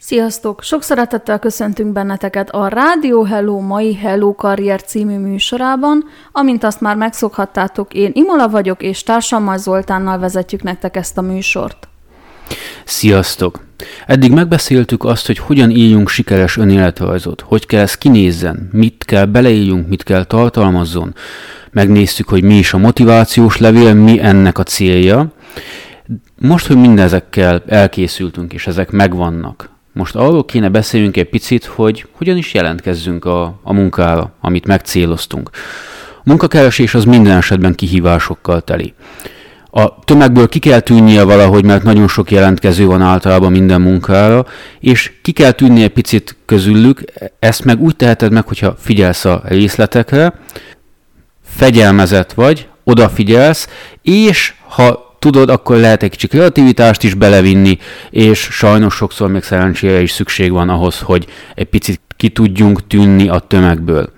Sziasztok! Sok szeretettel köszöntünk benneteket a Rádió Hello mai Hello Karrier című műsorában. Amint azt már megszokhattátok, én Imola vagyok, és társammal Zoltánnal vezetjük nektek ezt a műsort. Sziasztok! Eddig megbeszéltük azt, hogy hogyan írjunk sikeres önéletrajzot, hogy kell ez kinézzen, mit kell beleírjunk, mit kell tartalmazzon. Megnéztük, hogy mi is a motivációs levél, mi ennek a célja. Most, hogy mindezekkel elkészültünk, és ezek megvannak, most arról kéne beszéljünk egy picit, hogy hogyan is jelentkezzünk a, a munkára, amit megcéloztunk. A munkakeresés az minden esetben kihívásokkal teli. A tömegből ki kell tűnnie valahogy, mert nagyon sok jelentkező van általában minden munkára, és ki kell tűnnie picit közülük, ezt meg úgy teheted meg, hogyha figyelsz a részletekre, fegyelmezett vagy, odafigyelsz, és ha tudod, akkor lehet egy kicsi kreativitást is belevinni, és sajnos sokszor még szerencsére is szükség van ahhoz, hogy egy picit ki tudjunk tűnni a tömegből.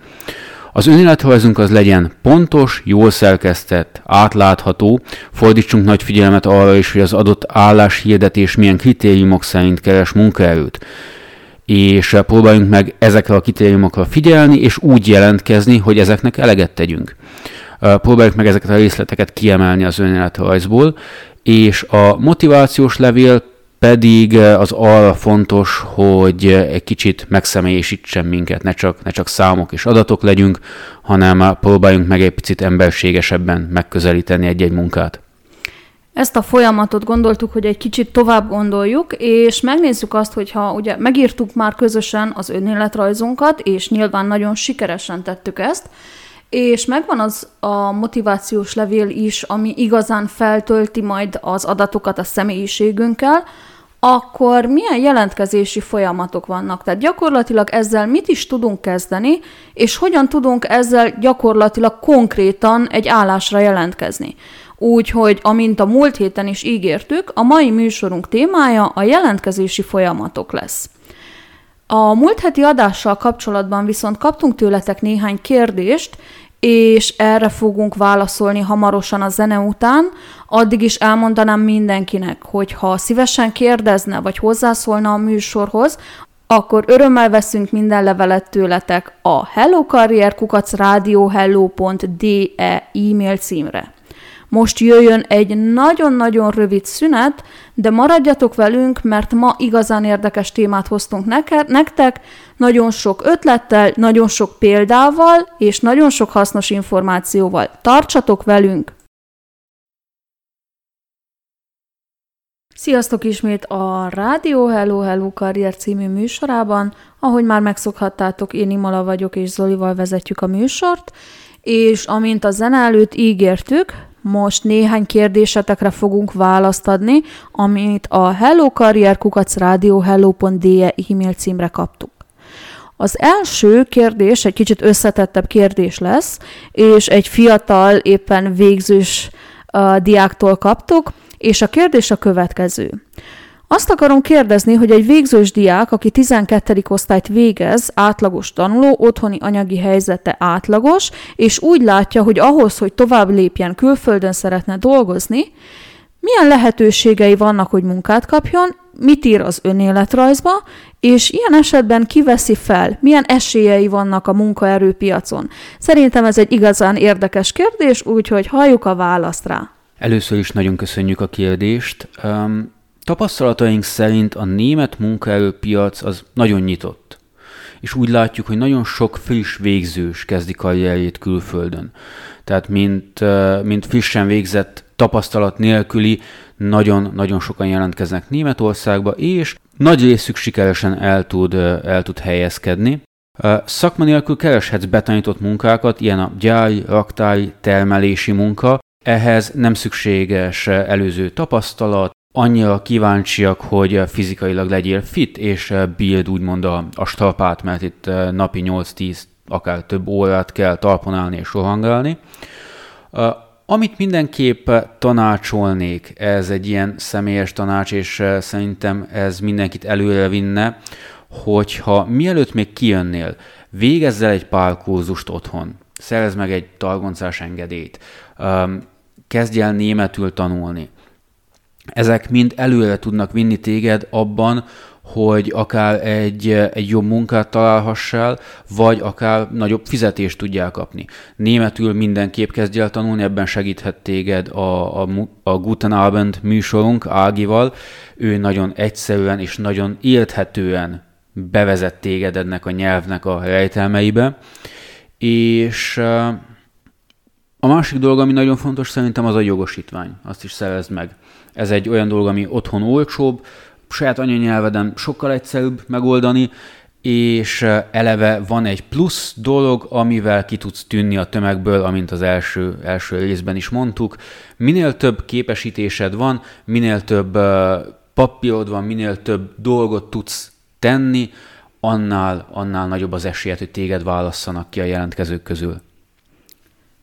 Az önéletrajzunk az legyen pontos, jól szerkesztett, átlátható, fordítsunk nagy figyelmet arra is, hogy az adott álláshirdetés milyen kritériumok szerint keres munkaerőt. És próbáljunk meg ezekre a kritériumokra figyelni, és úgy jelentkezni, hogy ezeknek eleget tegyünk próbáljuk meg ezeket a részleteket kiemelni az önéletrajzból, és a motivációs levél pedig az arra fontos, hogy egy kicsit megszemélyesítsen minket, ne csak, ne csak számok és adatok legyünk, hanem próbáljunk meg egy picit emberségesebben megközelíteni egy-egy munkát. Ezt a folyamatot gondoltuk, hogy egy kicsit tovább gondoljuk, és megnézzük azt, hogyha ugye megírtuk már közösen az önéletrajzunkat, és nyilván nagyon sikeresen tettük ezt, és megvan az a motivációs levél is, ami igazán feltölti majd az adatokat a személyiségünkkel, akkor milyen jelentkezési folyamatok vannak? Tehát gyakorlatilag ezzel mit is tudunk kezdeni, és hogyan tudunk ezzel gyakorlatilag konkrétan egy állásra jelentkezni? Úgyhogy, amint a múlt héten is ígértük, a mai műsorunk témája a jelentkezési folyamatok lesz. A múlt heti adással kapcsolatban viszont kaptunk tőletek néhány kérdést, és erre fogunk válaszolni hamarosan a zene után. Addig is elmondanám mindenkinek, hogy ha szívesen kérdezne, vagy hozzászólna a műsorhoz, akkor örömmel veszünk minden levelet tőletek a hellokarrierkukacradiohello.de e-mail címre. Most jöjjön egy nagyon-nagyon rövid szünet, de maradjatok velünk, mert ma igazán érdekes témát hoztunk nektek, nagyon sok ötlettel, nagyon sok példával és nagyon sok hasznos információval. Tartsatok velünk! Sziasztok ismét a Rádió Hello Hello Karrier című műsorában. Ahogy már megszokhattátok, én Imola vagyok, és Zolival vezetjük a műsort, és amint a zene előtt ígértük, most néhány kérdésetekre fogunk választ adni, amit a hellokarrierkukacradiohello.de e-mail címre kaptuk. Az első kérdés egy kicsit összetettebb kérdés lesz, és egy fiatal, éppen végzős uh, diáktól kaptuk, és a kérdés a következő. Azt akarom kérdezni, hogy egy végzős diák, aki 12. osztályt végez, átlagos tanuló, otthoni anyagi helyzete átlagos, és úgy látja, hogy ahhoz, hogy tovább lépjen, külföldön szeretne dolgozni, milyen lehetőségei vannak, hogy munkát kapjon, mit ír az önéletrajzba, és ilyen esetben kiveszi fel, milyen esélyei vannak a munkaerőpiacon. Szerintem ez egy igazán érdekes kérdés, úgyhogy halljuk a választ rá. Először is nagyon köszönjük a kérdést. Um, Tapasztalataink szerint a német munkaerőpiac az nagyon nyitott, és úgy látjuk, hogy nagyon sok friss végzős kezdi karrierjét külföldön. Tehát mint, mint frissen végzett tapasztalat nélküli nagyon-nagyon sokan jelentkeznek Németországba, és nagy részük sikeresen el tud, el tud helyezkedni. Szakma nélkül kereshetsz betanított munkákat, ilyen a gyári, raktári, termelési munka, ehhez nem szükséges előző tapasztalat, annyira kíváncsiak, hogy fizikailag legyél fit, és bírd úgymond a, a strapát, mert itt napi 8-10, akár több órát kell talponálni és rohangálni. Amit mindenképp tanácsolnék, ez egy ilyen személyes tanács, és szerintem ez mindenkit előre vinne, hogyha mielőtt még kijönnél, végezz el egy pár kurzust otthon, szerez meg egy targoncás engedélyt, kezdj el németül tanulni, ezek mind előre tudnak vinni téged abban, hogy akár egy, egy jobb munkát találhassál, vagy akár nagyobb fizetést tudjál kapni. Németül mindenképp kezdj el tanulni, ebben segíthet téged a, a, a Guten Abend műsorunk Ágival. Ő nagyon egyszerűen és nagyon érthetően bevezet téged ennek a nyelvnek a rejtelmeibe. És a másik dolog, ami nagyon fontos szerintem, az a jogosítvány. Azt is szerezd meg. Ez egy olyan dolog, ami otthon olcsóbb, saját anyanyelveden sokkal egyszerűbb megoldani, és eleve van egy plusz dolog, amivel ki tudsz tűnni a tömegből, amint az első, első részben is mondtuk. Minél több képesítésed van, minél több papírod van, minél több dolgot tudsz tenni, annál, annál nagyobb az esélyed, hogy téged válasszanak ki a jelentkezők közül.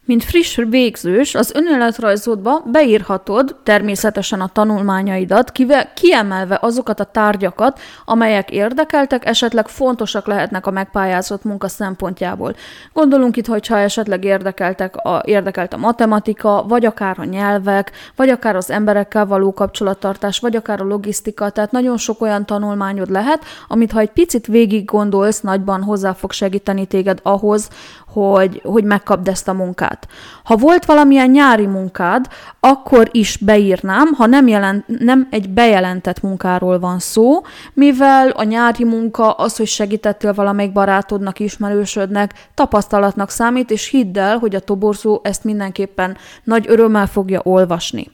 Mint friss végzős, az önéletrajzodba beírhatod természetesen a tanulmányaidat, kivel, kiemelve azokat a tárgyakat, amelyek érdekeltek, esetleg fontosak lehetnek a megpályázott munka szempontjából. Gondolunk itt, hogyha esetleg érdekeltek a, érdekelt a matematika, vagy akár a nyelvek, vagy akár az emberekkel való kapcsolattartás, vagy akár a logisztika, tehát nagyon sok olyan tanulmányod lehet, amit ha egy picit végig gondolsz, nagyban hozzá fog segíteni téged ahhoz, hogy, hogy megkapd ezt a munkát. Ha volt valamilyen nyári munkád, akkor is beírnám, ha nem, jelent, nem egy bejelentett munkáról van szó, mivel a nyári munka az, hogy segítettél valamelyik barátodnak, ismerősödnek, tapasztalatnak számít, és hidd el, hogy a toborzó ezt mindenképpen nagy örömmel fogja olvasni.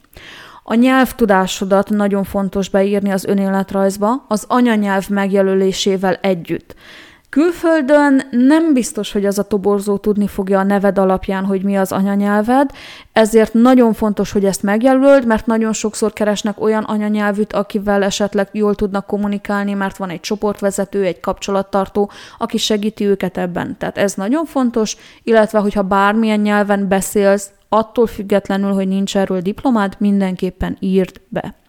A nyelvtudásodat nagyon fontos beírni az önéletrajzba, az anyanyelv megjelölésével együtt. Külföldön nem biztos, hogy az a toborzó tudni fogja a neved alapján, hogy mi az anyanyelved, ezért nagyon fontos, hogy ezt megjelöld, mert nagyon sokszor keresnek olyan anyanyelvűt, akivel esetleg jól tudnak kommunikálni, mert van egy csoportvezető, egy kapcsolattartó, aki segíti őket ebben. Tehát ez nagyon fontos, illetve hogyha bármilyen nyelven beszélsz, attól függetlenül, hogy nincs erről diplomád, mindenképpen írd be.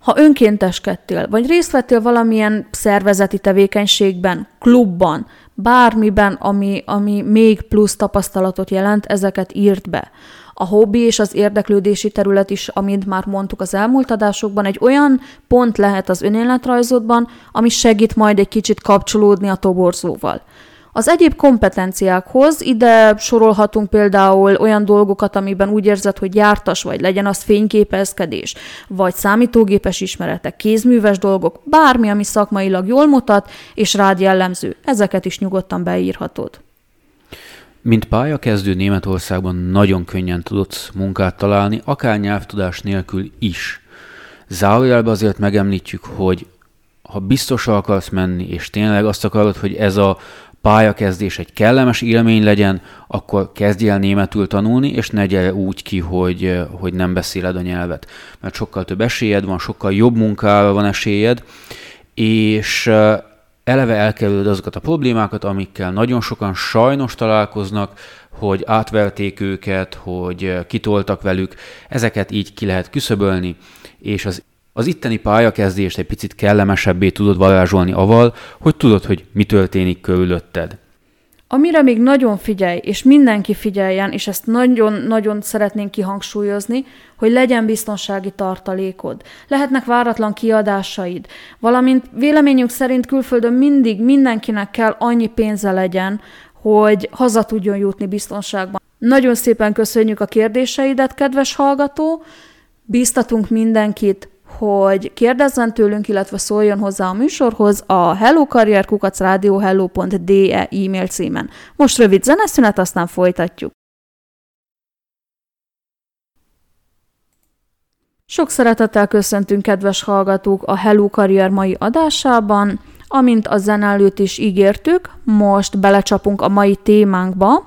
Ha önkénteskedtél, vagy részt vettél valamilyen szervezeti tevékenységben, klubban, bármiben, ami, ami még plusz tapasztalatot jelent, ezeket írt be. A hobbi és az érdeklődési terület is, amit már mondtuk az elmúlt adásokban, egy olyan pont lehet az önéletrajzodban, ami segít majd egy kicsit kapcsolódni a toborzóval. Az egyéb kompetenciákhoz ide sorolhatunk például olyan dolgokat, amiben úgy érzed, hogy jártas vagy, legyen az fényképezkedés, vagy számítógépes ismeretek, kézműves dolgok, bármi, ami szakmailag jól mutat, és rád jellemző. Ezeket is nyugodtan beírhatod. Mint pályakezdő Németországban nagyon könnyen tudsz munkát találni, akár nyelvtudás nélkül is. Zárójelben azért megemlítjük, hogy ha biztos akarsz menni, és tényleg azt akarod, hogy ez a pályakezdés egy kellemes élmény legyen, akkor kezdj el németül tanulni, és ne gyere úgy ki, hogy, hogy nem beszéled a nyelvet. Mert sokkal több esélyed van, sokkal jobb munkára van esélyed, és eleve elkerülöd azokat a problémákat, amikkel nagyon sokan sajnos találkoznak, hogy átverték őket, hogy kitoltak velük, ezeket így ki lehet küszöbölni, és az az itteni pályakezdést egy picit kellemesebbé tudod varázsolni aval, hogy tudod, hogy mi történik körülötted. Amire még nagyon figyelj, és mindenki figyeljen, és ezt nagyon-nagyon szeretnénk kihangsúlyozni, hogy legyen biztonsági tartalékod. Lehetnek váratlan kiadásaid, valamint véleményünk szerint külföldön mindig mindenkinek kell annyi pénze legyen, hogy haza tudjon jutni biztonságban. Nagyon szépen köszönjük a kérdéseidet, kedves hallgató! Bíztatunk mindenkit, hogy kérdezzen tőlünk, illetve szóljon hozzá a műsorhoz a hellokarrierkukacradiohello.de e-mail címen. Most rövid zeneszünet, aztán folytatjuk. Sok szeretettel köszöntünk, kedves hallgatók, a Hello Karrier mai adásában. Amint a zene előtt is ígértük, most belecsapunk a mai témánkba,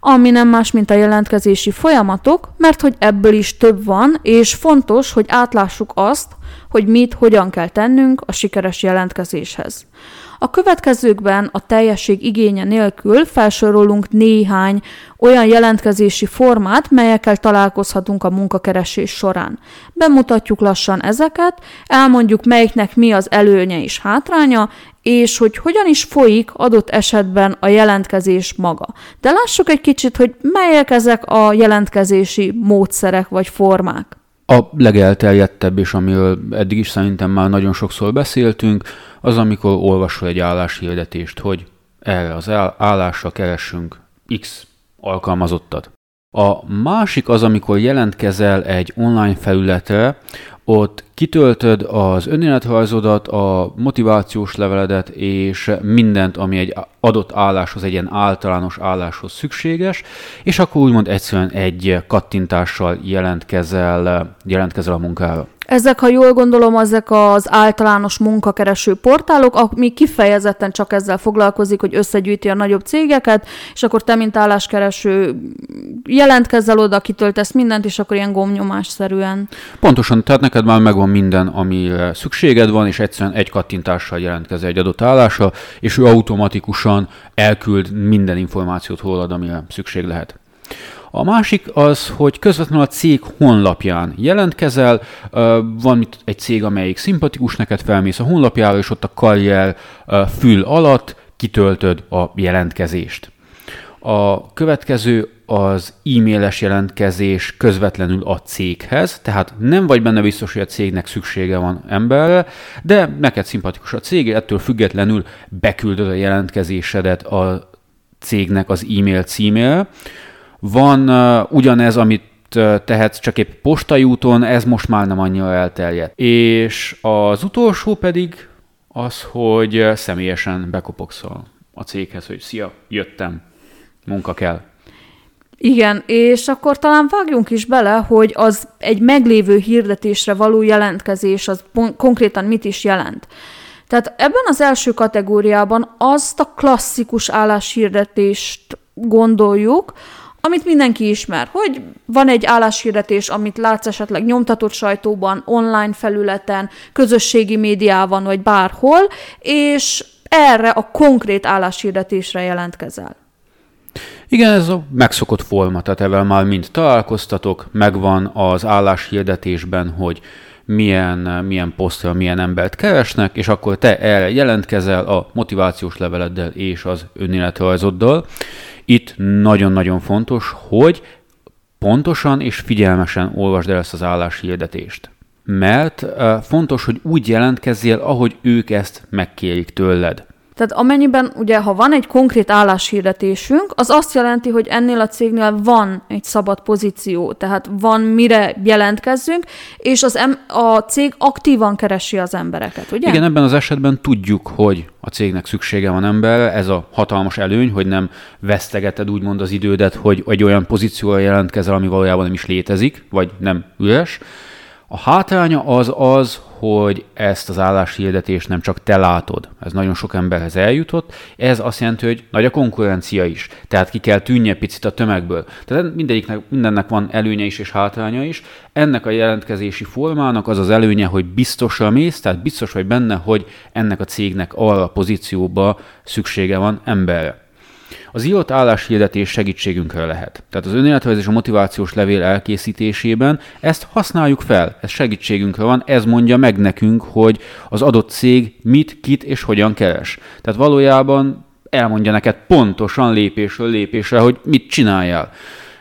ami nem más, mint a jelentkezési folyamatok, mert hogy ebből is több van, és fontos, hogy átlássuk azt, hogy mit, hogyan kell tennünk a sikeres jelentkezéshez. A következőkben a teljesség igénye nélkül felsorolunk néhány olyan jelentkezési formát, melyekkel találkozhatunk a munkakeresés során. Bemutatjuk lassan ezeket, elmondjuk melyiknek mi az előnye és hátránya, és hogy hogyan is folyik adott esetben a jelentkezés maga. De lássuk egy kicsit, hogy melyek ezek a jelentkezési módszerek vagy formák. A legelterjedtebb, és amiről eddig is szerintem már nagyon sokszor beszéltünk, az, amikor olvasol egy álláshirdetést, hogy erre az állásra keressünk X alkalmazottat. A másik az, amikor jelentkezel egy online felületre, ott kitöltöd az önéletrajzodat, a motivációs leveledet és mindent, ami egy adott álláshoz, egy ilyen általános álláshoz szükséges, és akkor úgymond egyszerűen egy kattintással jelentkezel, jelentkezel a munkára. Ezek, ha jól gondolom, ezek az általános munkakereső portálok, ami kifejezetten csak ezzel foglalkozik, hogy összegyűjti a nagyobb cégeket, és akkor te, mint álláskereső, jelentkezzel oda, kitöltesz mindent, és akkor ilyen gomnyomásszerűen. Pontosan, tehát neked már megvan minden, ami szükséged van, és egyszerűen egy kattintással jelentkezel egy adott állásra, és ő automatikusan elküld minden információt rólad, amire szükség lehet. A másik az, hogy közvetlenül a cég honlapján jelentkezel, van itt egy cég, amelyik szimpatikus, neked felmész a honlapjára, és ott a karrier fül alatt kitöltöd a jelentkezést. A következő az e-mailes jelentkezés közvetlenül a céghez, tehát nem vagy benne biztos, hogy a cégnek szüksége van emberre, de neked szimpatikus a cég, ettől függetlenül beküldöd a jelentkezésedet a cégnek az e-mail címére. Van uh, ugyanez, amit tehetsz csak épp postai úton, ez most már nem annyira elterjedt. És az utolsó pedig az, hogy személyesen bekopogszol a céghez, hogy szia, jöttem, munka kell. Igen, és akkor talán vágjunk is bele, hogy az egy meglévő hirdetésre való jelentkezés, az konkrétan mit is jelent. Tehát ebben az első kategóriában azt a klasszikus álláshirdetést gondoljuk, amit mindenki ismer, hogy van egy álláshirdetés, amit látsz esetleg nyomtatott sajtóban, online felületen, közösségi médiában, vagy bárhol, és erre a konkrét álláshirdetésre jelentkezel. Igen, ez a megszokott forma, tehát ezzel már mind találkoztatok, megvan az álláshirdetésben, hogy milyen, milyen posztra milyen embert keresnek, és akkor te erre jelentkezel a motivációs leveleddel és az önéletrajzoddal. Itt nagyon-nagyon fontos, hogy pontosan és figyelmesen olvasd el ezt az álláshirdetést. Mert fontos, hogy úgy jelentkezzél, ahogy ők ezt megkérik tőled. Tehát amennyiben ugye, ha van egy konkrét álláshirdetésünk, az azt jelenti, hogy ennél a cégnél van egy szabad pozíció, tehát van mire jelentkezzünk, és az em- a cég aktívan keresi az embereket, ugye? Igen, ebben az esetben tudjuk, hogy a cégnek szüksége van emberre, ez a hatalmas előny, hogy nem vesztegeted úgymond az idődet, hogy egy olyan pozícióra jelentkezel, ami valójában nem is létezik, vagy nem üres, a hátránya az az, hogy ezt az álláshirdetést nem csak te látod, ez nagyon sok emberhez eljutott, ez azt jelenti, hogy nagy a konkurencia is, tehát ki kell tűnje picit a tömegből. Tehát mindegyiknek, mindennek van előnye is és hátránya is. Ennek a jelentkezési formának az az előnye, hogy biztosra mész, tehát biztos vagy benne, hogy ennek a cégnek arra a pozícióba szüksége van emberre. Az írott álláshirdetés segítségünkre lehet. Tehát az önéletrajz és a motivációs levél elkészítésében ezt használjuk fel, ez segítségünkre van, ez mondja meg nekünk, hogy az adott cég mit, kit és hogyan keres. Tehát valójában elmondja neked pontosan lépésről lépésre, hogy mit csináljál.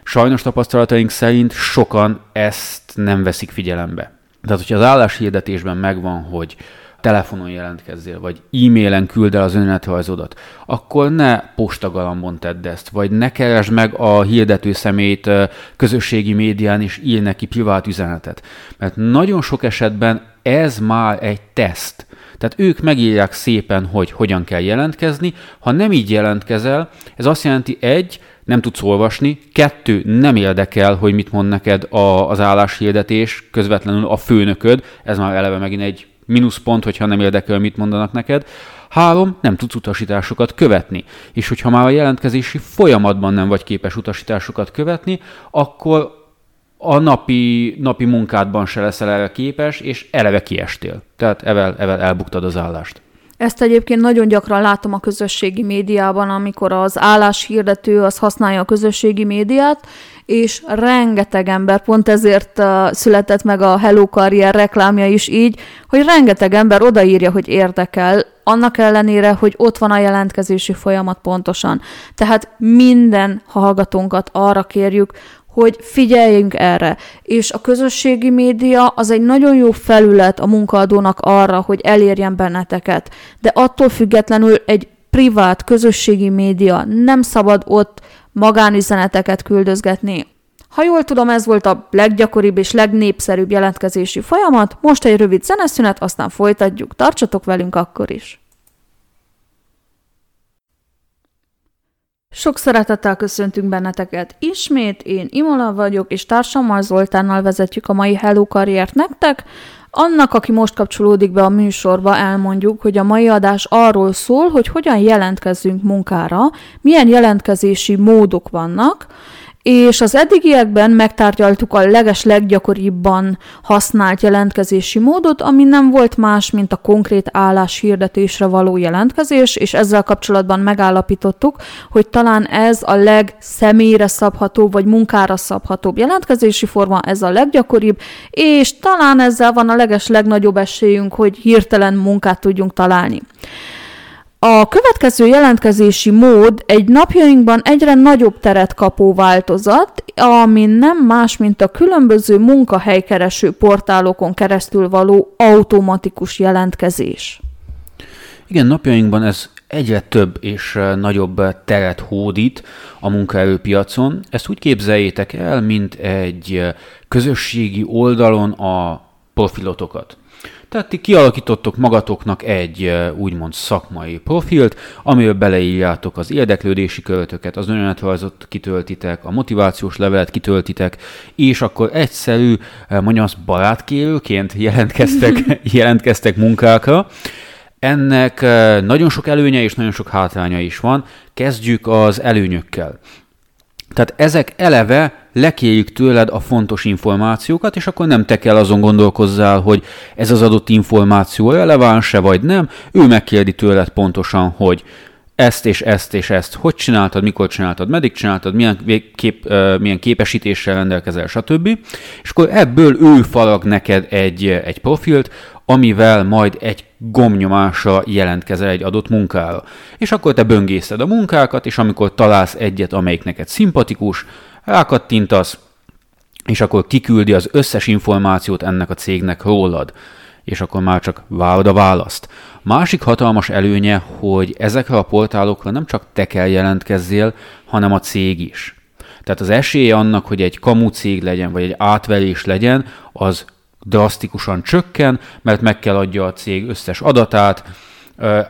Sajnos tapasztalataink szerint sokan ezt nem veszik figyelembe. Tehát, hogyha az álláshirdetésben megvan, hogy telefonon jelentkezzél, vagy e-mailen küld el az önéletrajzodat, akkor ne postagalambon tedd ezt, vagy ne keresd meg a hirdető szemét közösségi médián, és ír neki privát üzenetet. Mert nagyon sok esetben ez már egy teszt. Tehát ők megírják szépen, hogy hogyan kell jelentkezni. Ha nem így jelentkezel, ez azt jelenti, egy, nem tudsz olvasni, kettő, nem érdekel, hogy mit mond neked a, az álláshirdetés, közvetlenül a főnököd, ez már eleve megint egy mínuszpont, hogyha nem érdekel, mit mondanak neked. Három, nem tudsz utasításokat követni. És hogyha már a jelentkezési folyamatban nem vagy képes utasításokat követni, akkor a napi, napi munkádban se leszel erre képes, és eleve kiestél. Tehát evel, evel elbuktad az állást. Ezt egyébként nagyon gyakran látom a közösségi médiában, amikor az álláshirdető az használja a közösségi médiát, és rengeteg ember, pont ezért uh, született meg a Hello Career reklámja is így, hogy rengeteg ember odaírja, hogy érdekel, annak ellenére, hogy ott van a jelentkezési folyamat pontosan. Tehát minden hallgatónkat arra kérjük, hogy figyeljünk erre. És a közösségi média az egy nagyon jó felület a munkaadónak arra, hogy elérjen benneteket. De attól függetlenül egy privát közösségi média nem szabad ott magánüzeneteket küldözgetni. Ha jól tudom, ez volt a leggyakoribb és legnépszerűbb jelentkezési folyamat, most egy rövid zeneszünet, aztán folytatjuk. Tartsatok velünk akkor is! Sok szeretettel köszöntünk benneteket ismét, én Imola vagyok, és társammal Zoltánnal vezetjük a mai Hello karriert nektek. Annak, aki most kapcsolódik be a műsorba, elmondjuk, hogy a mai adás arról szól, hogy hogyan jelentkezzünk munkára, milyen jelentkezési módok vannak, és az eddigiekben megtárgyaltuk a leges leggyakoribban használt jelentkezési módot, ami nem volt más, mint a konkrét állás hirdetésre való jelentkezés, és ezzel kapcsolatban megállapítottuk, hogy talán ez a legszemélyre szabható, vagy munkára szabhatóbb jelentkezési forma, ez a leggyakoribb, és talán ezzel van a leges legnagyobb esélyünk, hogy hirtelen munkát tudjunk találni. A következő jelentkezési mód egy napjainkban egyre nagyobb teret kapó változat, ami nem más, mint a különböző munkahelykereső portálokon keresztül való automatikus jelentkezés. Igen, napjainkban ez egyre több és nagyobb teret hódít a munkaerőpiacon. Ezt úgy képzeljétek el, mint egy közösségi oldalon a profilotokat. Tehát ti kialakítottok magatoknak egy úgymond szakmai profilt, amivel beleírjátok az érdeklődési költöket, az önéletrajzot kitöltitek, a motivációs levelet kitöltitek, és akkor egyszerű, mondjam azt, barátkérőként jelentkeztek, jelentkeztek munkákra. Ennek nagyon sok előnye és nagyon sok hátránya is van. Kezdjük az előnyökkel. Tehát ezek eleve lekérjük tőled a fontos információkat, és akkor nem te kell azon gondolkozzál, hogy ez az adott információ releváns-e vagy nem, ő megkérdi tőled pontosan, hogy ezt és ezt és ezt, hogy csináltad, mikor csináltad, meddig csináltad, milyen, kép, milyen képesítéssel rendelkezel, stb. És akkor ebből ő falag neked egy, egy profilt, amivel majd egy gomnyomása jelentkezel egy adott munkára. És akkor te böngészed a munkákat, és amikor találsz egyet, amelyik neked szimpatikus, rákattintasz, és akkor kiküldi az összes információt ennek a cégnek rólad, és akkor már csak várod a választ. Másik hatalmas előnye, hogy ezekre a portálokra nem csak te kell jelentkezzél, hanem a cég is. Tehát az esélye annak, hogy egy kamu cég legyen, vagy egy átverés legyen, az drasztikusan csökken, mert meg kell adja a cég összes adatát,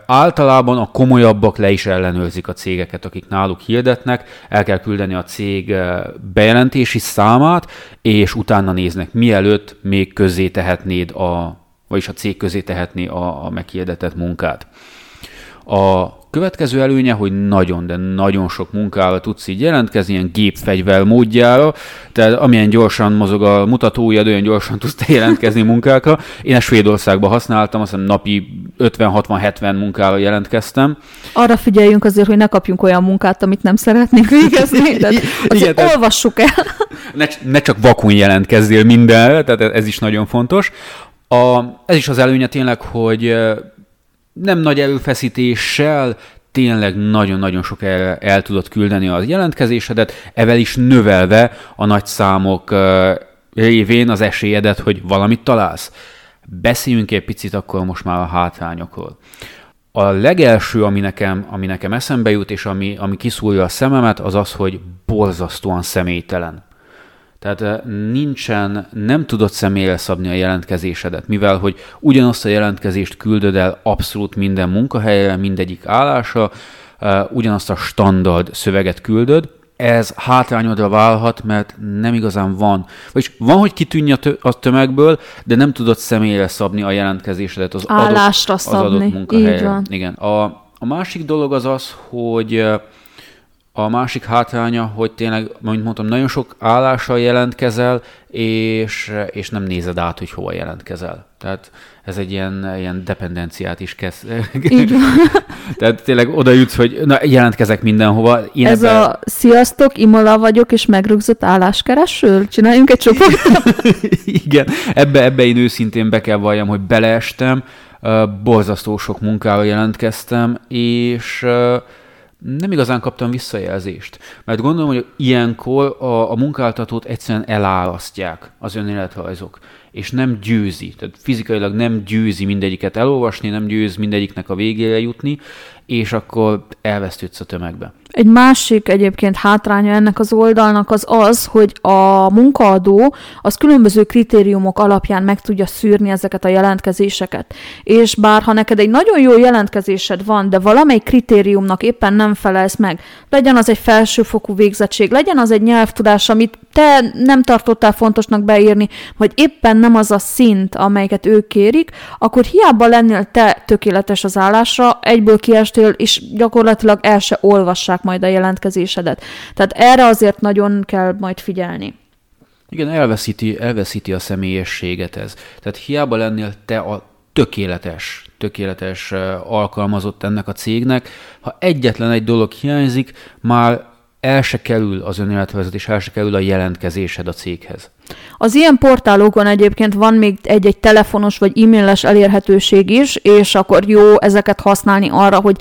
Általában a komolyabbak le is ellenőrzik a cégeket, akik náluk hirdetnek, el kell küldeni a cég bejelentési számát, és utána néznek, mielőtt még közé tehetnéd a, vagyis a cég közé tehetné a, a meghirdetett munkát. A Következő előnye, hogy nagyon, de nagyon sok munkára tudsz így jelentkezni, ilyen gépfegyver módjára, tehát amilyen gyorsan mozog a mutatója, olyan gyorsan tudsz te jelentkezni munkákra. Én ezt Svédországban használtam, azt hiszem napi 50-60-70 munkára jelentkeztem. Arra figyeljünk azért, hogy ne kapjunk olyan munkát, amit nem szeretnénk végezni, tehát Igen, tehát olvassuk el. Ne, ne csak vakun jelentkezzél mindenre, tehát ez is nagyon fontos. A, ez is az előnye tényleg, hogy nem nagy erőfeszítéssel tényleg nagyon-nagyon sok el, el tudod küldeni az jelentkezésedet, evel is növelve a nagy számok révén az esélyedet, hogy valamit találsz. Beszéljünk egy picit akkor most már a hátrányokról. A legelső, ami nekem, ami nekem eszembe jut, és ami, ami kiszúrja a szememet, az az, hogy borzasztóan személytelen. Tehát nincsen, nem tudod személyre szabni a jelentkezésedet, mivel hogy ugyanazt a jelentkezést küldöd el abszolút minden munkahelyre, mindegyik állása, ugyanazt a standard szöveget küldöd, ez hátrányodra válhat, mert nem igazán van. Vagyis van, hogy kitűnj a tömegből, de nem tudod személyre szabni a jelentkezésedet az Állásra adott, szabni. az adott munkahelyre. Igen. A, a másik dolog az az, hogy a másik hátránya, hogy tényleg, mint mondtam, nagyon sok állással jelentkezel, és, és nem nézed át, hogy hova jelentkezel. Tehát ez egy ilyen, ilyen dependenciát is kezd. Így van. Tehát tényleg oda jutsz, hogy na, jelentkezek mindenhova. Én ez ebben... a sziasztok, Imola vagyok, és megrögzött álláskereső? Csináljunk egy csoportot? Igen, ebbe, ebbe én őszintén be kell valljam, hogy beleestem, borzasztó sok munkára jelentkeztem, és nem igazán kaptam visszajelzést, mert gondolom, hogy ilyenkor a, a munkáltatót egyszerűen elálasztják az önéletrajzok, és nem győzi, tehát fizikailag nem győzi mindegyiket elolvasni, nem győz mindegyiknek a végére jutni, és akkor elvesztődsz a tömegbe. Egy másik egyébként hátránya ennek az oldalnak az az, hogy a munkaadó az különböző kritériumok alapján meg tudja szűrni ezeket a jelentkezéseket. És bár ha neked egy nagyon jó jelentkezésed van, de valamely kritériumnak éppen nem felelsz meg, legyen az egy felsőfokú végzettség, legyen az egy nyelvtudás, amit te nem tartottál fontosnak beírni, vagy éppen nem az a szint, amelyiket ők kérik, akkor hiába lennél te tökéletes az állásra, egyből kiestél, és gyakorlatilag el se olvassák majd a jelentkezésedet. Tehát erre azért nagyon kell majd figyelni. Igen, elveszíti, elveszíti a személyességet ez. Tehát hiába lennél te a tökéletes, tökéletes alkalmazott ennek a cégnek, ha egyetlen egy dolog hiányzik, már el se kerül az önéletvezetés, el se kerül a jelentkezésed a céghez. Az ilyen portálokon egyébként van még egy-egy telefonos vagy e-mailes elérhetőség is, és akkor jó ezeket használni arra, hogy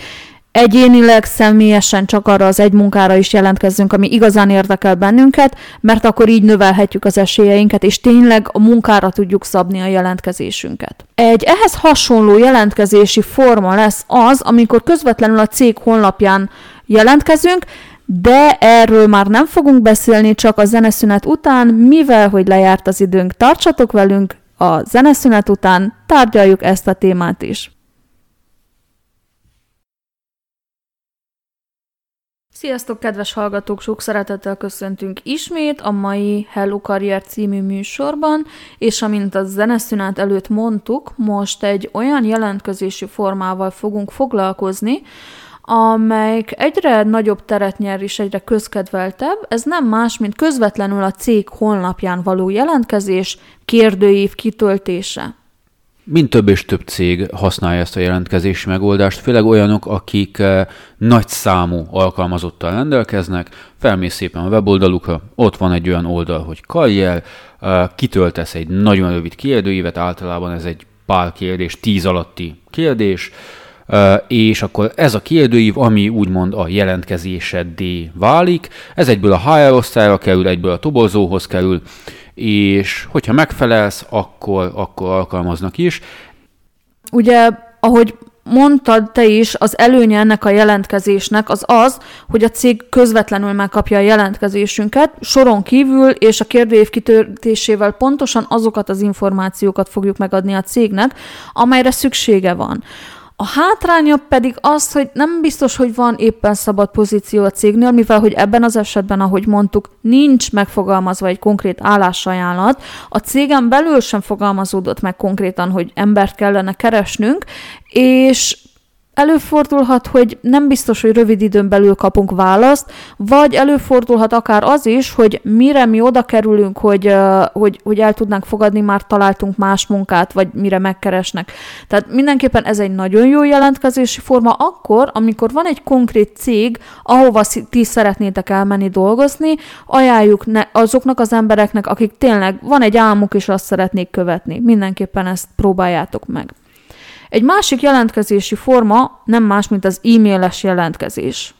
egyénileg, személyesen csak arra az egy munkára is jelentkezzünk, ami igazán érdekel bennünket, mert akkor így növelhetjük az esélyeinket, és tényleg a munkára tudjuk szabni a jelentkezésünket. Egy ehhez hasonló jelentkezési forma lesz az, amikor közvetlenül a cég honlapján jelentkezünk, de erről már nem fogunk beszélni, csak a zeneszünet után, mivel hogy lejárt az időnk, tartsatok velünk, a zeneszünet után tárgyaljuk ezt a témát is. Sziasztok, kedves hallgatók! Sok szeretettel köszöntünk ismét a mai Hello Karrier című műsorban, és amint a zeneszünet előtt mondtuk, most egy olyan jelentkezési formával fogunk foglalkozni, amelyik egyre nagyobb teret nyer és egyre közkedveltebb, ez nem más, mint közvetlenül a cég honlapján való jelentkezés, kérdőív kitöltése. Mind több és több cég használja ezt a jelentkezési megoldást, főleg olyanok, akik eh, nagy számú alkalmazottal rendelkeznek, felmész szépen a weboldalukra, ott van egy olyan oldal, hogy karrier, eh, kitöltesz egy nagyon rövid kérdőívet, általában ez egy pár kérdés, tíz alatti kérdés, és akkor ez a kérdőív, ami úgymond a jelentkezéseddé válik, ez egyből a HR osztályra kerül, egyből a toborzóhoz kerül, és hogyha megfelelsz, akkor, akkor alkalmaznak is. Ugye, ahogy mondtad te is, az előnye ennek a jelentkezésnek az az, hogy a cég közvetlenül megkapja a jelentkezésünket, soron kívül, és a kérdőív kitörtésével pontosan azokat az információkat fogjuk megadni a cégnek, amelyre szüksége van. A hátránya pedig az, hogy nem biztos, hogy van éppen szabad pozíció a cégnél, mivel hogy ebben az esetben, ahogy mondtuk, nincs megfogalmazva egy konkrét állásajánlat, a cégen belül sem fogalmazódott meg konkrétan, hogy embert kellene keresnünk, és előfordulhat, hogy nem biztos, hogy rövid időn belül kapunk választ, vagy előfordulhat akár az is, hogy mire mi oda kerülünk, hogy, hogy, hogy el tudnánk fogadni, már találtunk más munkát, vagy mire megkeresnek. Tehát mindenképpen ez egy nagyon jó jelentkezési forma akkor, amikor van egy konkrét cég, ahova ti szeretnétek elmenni dolgozni, ajánljuk ne, azoknak az embereknek, akik tényleg van egy álmuk, és azt szeretnék követni. Mindenképpen ezt próbáljátok meg. Egy másik jelentkezési forma nem más, mint az e-mailes jelentkezés.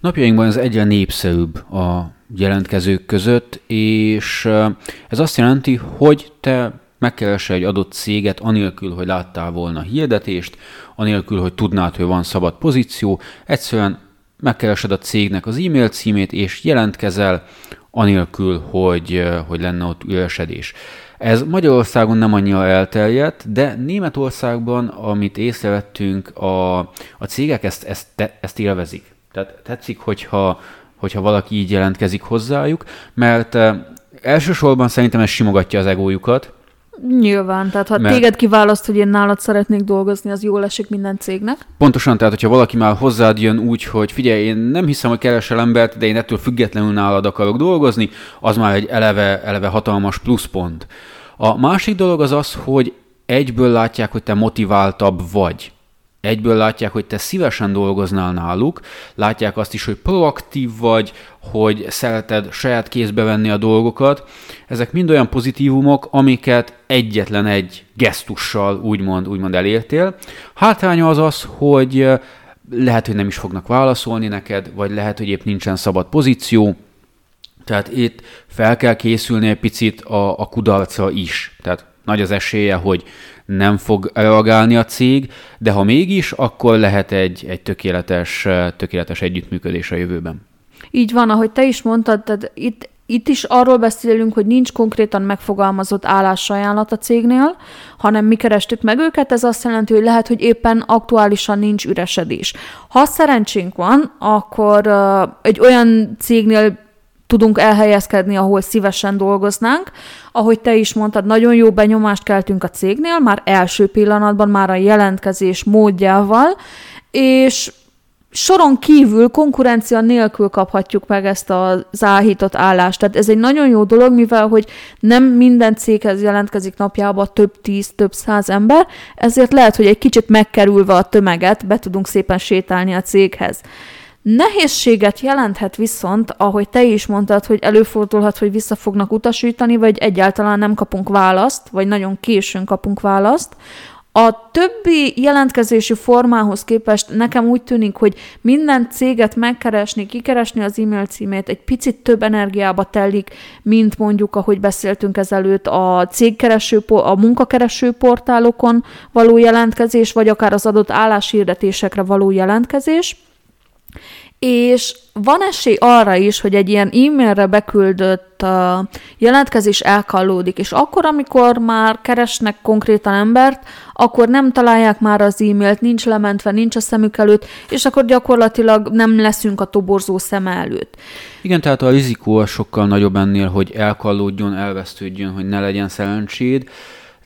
Napjainkban ez egyre népszerűbb a jelentkezők között, és ez azt jelenti, hogy te megkeresel egy adott céget anélkül, hogy láttál volna hirdetést, anélkül, hogy tudnád, hogy van szabad pozíció, egyszerűen megkeresed a cégnek az e-mail címét, és jelentkezel, anélkül, hogy, hogy lenne ott üresedés. Ez Magyarországon nem annyira elterjedt, de Németországban, amit észrevettünk, a, a cégek ezt, ezt, ezt élvezik. Tehát tetszik, hogyha, hogyha valaki így jelentkezik hozzájuk, mert elsősorban szerintem ez simogatja az egójukat, Nyilván, tehát ha Mert... téged kiválaszt, hogy én nálad szeretnék dolgozni, az jól esik minden cégnek. Pontosan, tehát hogyha valaki már hozzád jön úgy, hogy figyelj, én nem hiszem, hogy keresel embert, de én ettől függetlenül nálad akarok dolgozni, az már egy eleve, eleve hatalmas pluszpont. A másik dolog az az, hogy egyből látják, hogy te motiváltabb vagy. Egyből látják, hogy te szívesen dolgoznál náluk, látják azt is, hogy proaktív vagy, hogy szereted saját kézbe venni a dolgokat. Ezek mind olyan pozitívumok, amiket egyetlen egy gesztussal úgymond, úgymond elértél. Hátránya az az, hogy lehet, hogy nem is fognak válaszolni neked, vagy lehet, hogy épp nincsen szabad pozíció, tehát itt fel kell készülni egy picit a, a kudarcra is. Tehát nagy az esélye, hogy nem fog reagálni a cég, de ha mégis, akkor lehet egy, egy tökéletes, tökéletes együttműködés a jövőben. Így van, ahogy te is mondtad, tehát itt, itt is arról beszélünk, hogy nincs konkrétan megfogalmazott állásajánlat a cégnél, hanem mi kerestük meg őket, ez azt jelenti, hogy lehet, hogy éppen aktuálisan nincs üresedés. Ha szerencsénk van, akkor uh, egy olyan cégnél tudunk elhelyezkedni, ahol szívesen dolgoznánk. Ahogy te is mondtad, nagyon jó benyomást keltünk a cégnél, már első pillanatban, már a jelentkezés módjával, és soron kívül, konkurencia nélkül kaphatjuk meg ezt az áhított állást. Tehát ez egy nagyon jó dolog, mivel hogy nem minden céghez jelentkezik napjában több tíz, több száz ember, ezért lehet, hogy egy kicsit megkerülve a tömeget be tudunk szépen sétálni a céghez. Nehézséget jelenthet viszont, ahogy te is mondtad, hogy előfordulhat, hogy vissza fognak utasítani, vagy egyáltalán nem kapunk választ, vagy nagyon későn kapunk választ. A többi jelentkezési formához képest nekem úgy tűnik, hogy minden céget megkeresni, kikeresni az e-mail címét egy picit több energiába telik, mint mondjuk, ahogy beszéltünk ezelőtt, a cégkereső, a munkakereső portálokon való jelentkezés, vagy akár az adott álláshirdetésekre való jelentkezés és van esély arra is, hogy egy ilyen e-mailre beküldött uh, jelentkezés elkallódik, és akkor, amikor már keresnek konkrétan embert, akkor nem találják már az e-mailt, nincs lementve, nincs a szemük előtt, és akkor gyakorlatilag nem leszünk a toborzó szem előtt. Igen, tehát a rizikó sokkal nagyobb ennél, hogy elkallódjon, elvesztődjön, hogy ne legyen szerencséd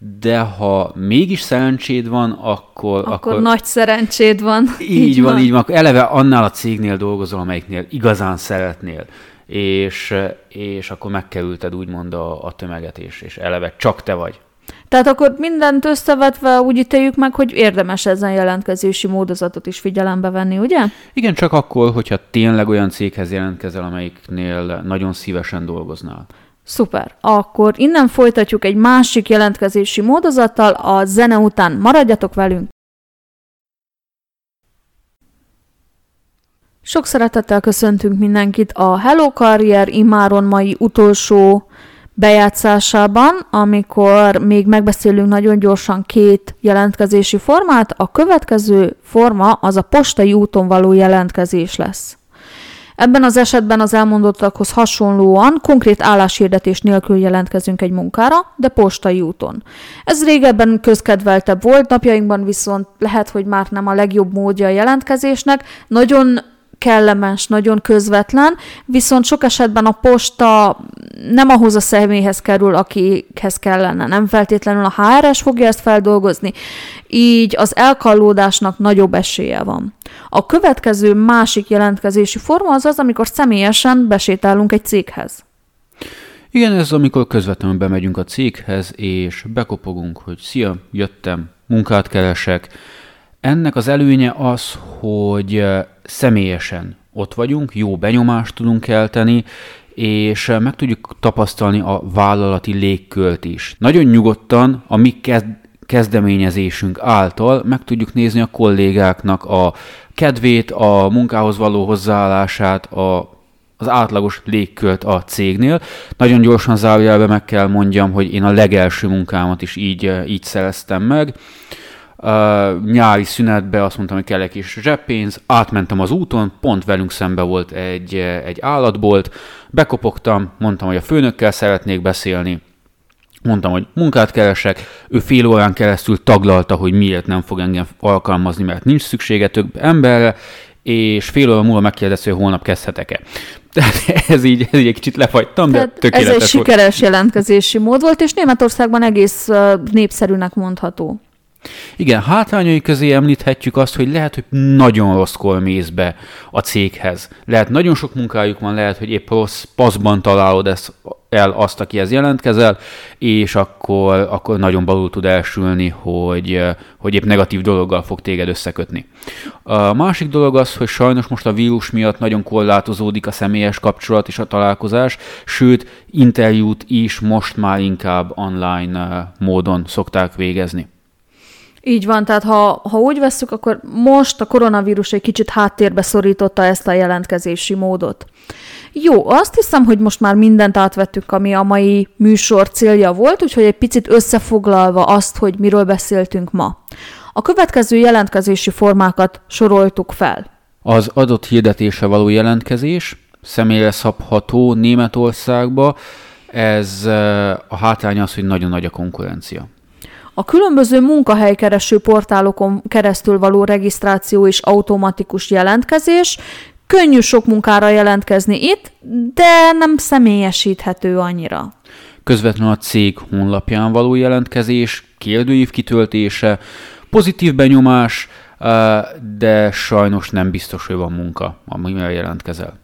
de ha mégis szerencséd van, akkor... Akkor, akkor nagy szerencséd van. Így, így van, van, így van. Akkor eleve annál a cégnél dolgozol, amelyiknél igazán szeretnél. És, és akkor megkerülted úgymond a, a tömeget, és, és eleve csak te vagy. Tehát akkor mindent összevetve úgy ítéljük meg, hogy érdemes ezen jelentkezési módozatot is figyelembe venni, ugye? Igen, csak akkor, hogyha tényleg olyan céghez jelentkezel, amelyiknél nagyon szívesen dolgoznál. Szuper. Akkor innen folytatjuk egy másik jelentkezési módozattal, a zene után maradjatok velünk. Sok szeretettel köszöntünk mindenkit a Hello Career imáron mai utolsó bejátszásában, amikor még megbeszélünk nagyon gyorsan két jelentkezési formát. A következő forma az a postai úton való jelentkezés lesz. Ebben az esetben az elmondottakhoz hasonlóan konkrét álláshirdetés nélkül jelentkezünk egy munkára, de postai úton. Ez régebben közkedveltebb volt, napjainkban viszont lehet, hogy már nem a legjobb módja a jelentkezésnek. Nagyon kellemes, nagyon közvetlen, viszont sok esetben a posta nem ahhoz a személyhez kerül, akihez kellene. Nem feltétlenül a HRS fogja ezt feldolgozni, így az elkallódásnak nagyobb esélye van. A következő másik jelentkezési forma az az, amikor személyesen besétálunk egy céghez. Igen, ez amikor közvetlenül bemegyünk a céghez, és bekopogunk, hogy szia, jöttem, munkát keresek. Ennek az előnye az, hogy személyesen ott vagyunk, jó benyomást tudunk kelteni, és meg tudjuk tapasztalni a vállalati légkölt is. Nagyon nyugodtan a mi kezdeményezésünk által meg tudjuk nézni a kollégáknak a kedvét, a munkához való hozzáállását, a, az átlagos légkölt a cégnél. Nagyon gyorsan zárójelbe meg kell mondjam, hogy én a legelső munkámat is így, így szereztem meg. Uh, nyári szünetbe azt mondtam, hogy kell egy kis zseppénz, átmentem az úton, pont velünk szembe volt egy, egy állatbolt, bekopogtam, mondtam, hogy a főnökkel szeretnék beszélni, mondtam, hogy munkát keresek, ő fél órán keresztül taglalta, hogy miért nem fog engem alkalmazni, mert nincs szüksége több emberre, és fél óra múlva megkérdezi, hogy holnap kezdhetek-e. Tehát ez így, ez így egy kicsit lefagytam, de tökéletes Ez egy volt. sikeres jelentkezési mód volt, és Németországban egész népszerűnek mondható. Igen, hátrányai közé említhetjük azt, hogy lehet, hogy nagyon rosszkor mész be a céghez. Lehet nagyon sok munkájuk van, lehet, hogy épp rossz paszban találod ezt el azt, akihez jelentkezel, és akkor, akkor nagyon balul tud elsülni, hogy, hogy épp negatív dologgal fog téged összekötni. A másik dolog az, hogy sajnos most a vírus miatt nagyon korlátozódik a személyes kapcsolat és a találkozás, sőt, interjút is most már inkább online módon szokták végezni. Így van, tehát ha, ha úgy vesszük, akkor most a koronavírus egy kicsit háttérbe szorította ezt a jelentkezési módot. Jó, azt hiszem, hogy most már mindent átvettük, ami a mai műsor célja volt, úgyhogy egy picit összefoglalva azt, hogy miről beszéltünk ma. A következő jelentkezési formákat soroltuk fel. Az adott hirdetése való jelentkezés személyre szabható Németországba, ez eh, a hátránya az, hogy nagyon nagy a konkurencia. A különböző munkahelykereső portálokon keresztül való regisztráció és automatikus jelentkezés Könnyű sok munkára jelentkezni itt, de nem személyesíthető annyira. Közvetlenül a cég honlapján való jelentkezés, kérdőív kitöltése, pozitív benyomás, de sajnos nem biztos, hogy van munka, amivel jelentkezel.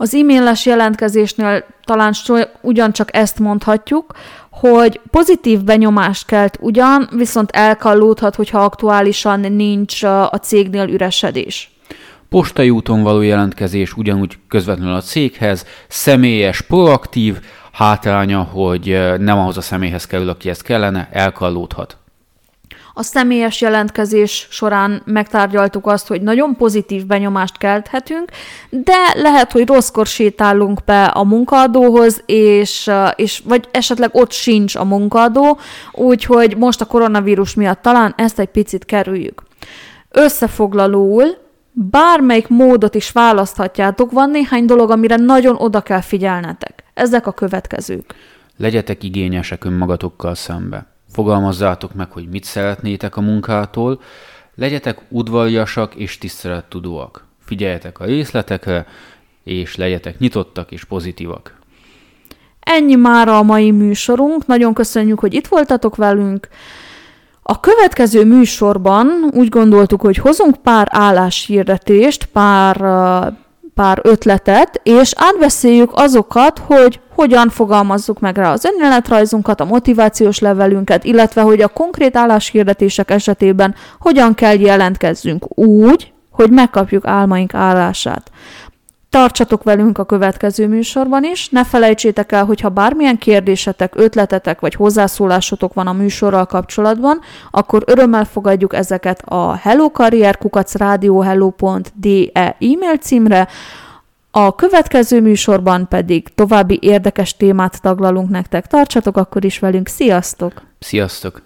Az e-mailes jelentkezésnél talán ugyancsak ezt mondhatjuk, hogy pozitív benyomást kelt ugyan, viszont elkallódhat, hogyha aktuálisan nincs a cégnél üresedés. Postai úton való jelentkezés ugyanúgy közvetlenül a céghez, személyes, proaktív, hátránya, hogy nem ahhoz a személyhez kerül, aki ezt kellene, elkallódhat. A személyes jelentkezés során megtárgyaltuk azt, hogy nagyon pozitív benyomást kelthetünk, de lehet, hogy rosszkor sétálunk be a munkaadóhoz, és, és vagy esetleg ott sincs a munkaadó, úgyhogy most a koronavírus miatt talán ezt egy picit kerüljük. Összefoglalóul Bármelyik módot is választhatjátok, van néhány dolog, amire nagyon oda kell figyelnetek. Ezek a következők. Legyetek igényesek önmagatokkal szembe. Fogalmazzátok meg, hogy mit szeretnétek a munkától, legyetek udvariasak és tisztelettudóak. Figyeljetek a részletekre, és legyetek nyitottak és pozitívak. Ennyi már a mai műsorunk. Nagyon köszönjük, hogy itt voltatok velünk. A következő műsorban úgy gondoltuk, hogy hozunk pár álláshirdetést, pár, pár ötletet, és átbeszéljük azokat, hogy hogyan fogalmazzuk meg rá az önéletrajzunkat, a motivációs levelünket, illetve hogy a konkrét álláshirdetések esetében hogyan kell jelentkezzünk úgy, hogy megkapjuk álmaink állását. Tartsatok velünk a következő műsorban is. Ne felejtsétek el, hogyha bármilyen kérdésetek, ötletetek vagy hozzászólásotok van a műsorral kapcsolatban, akkor örömmel fogadjuk ezeket a hellokarrierkukacradiohello.de e-mail címre, a következő műsorban pedig további érdekes témát taglalunk nektek. Tartsatok akkor is velünk. Sziasztok! Sziasztok!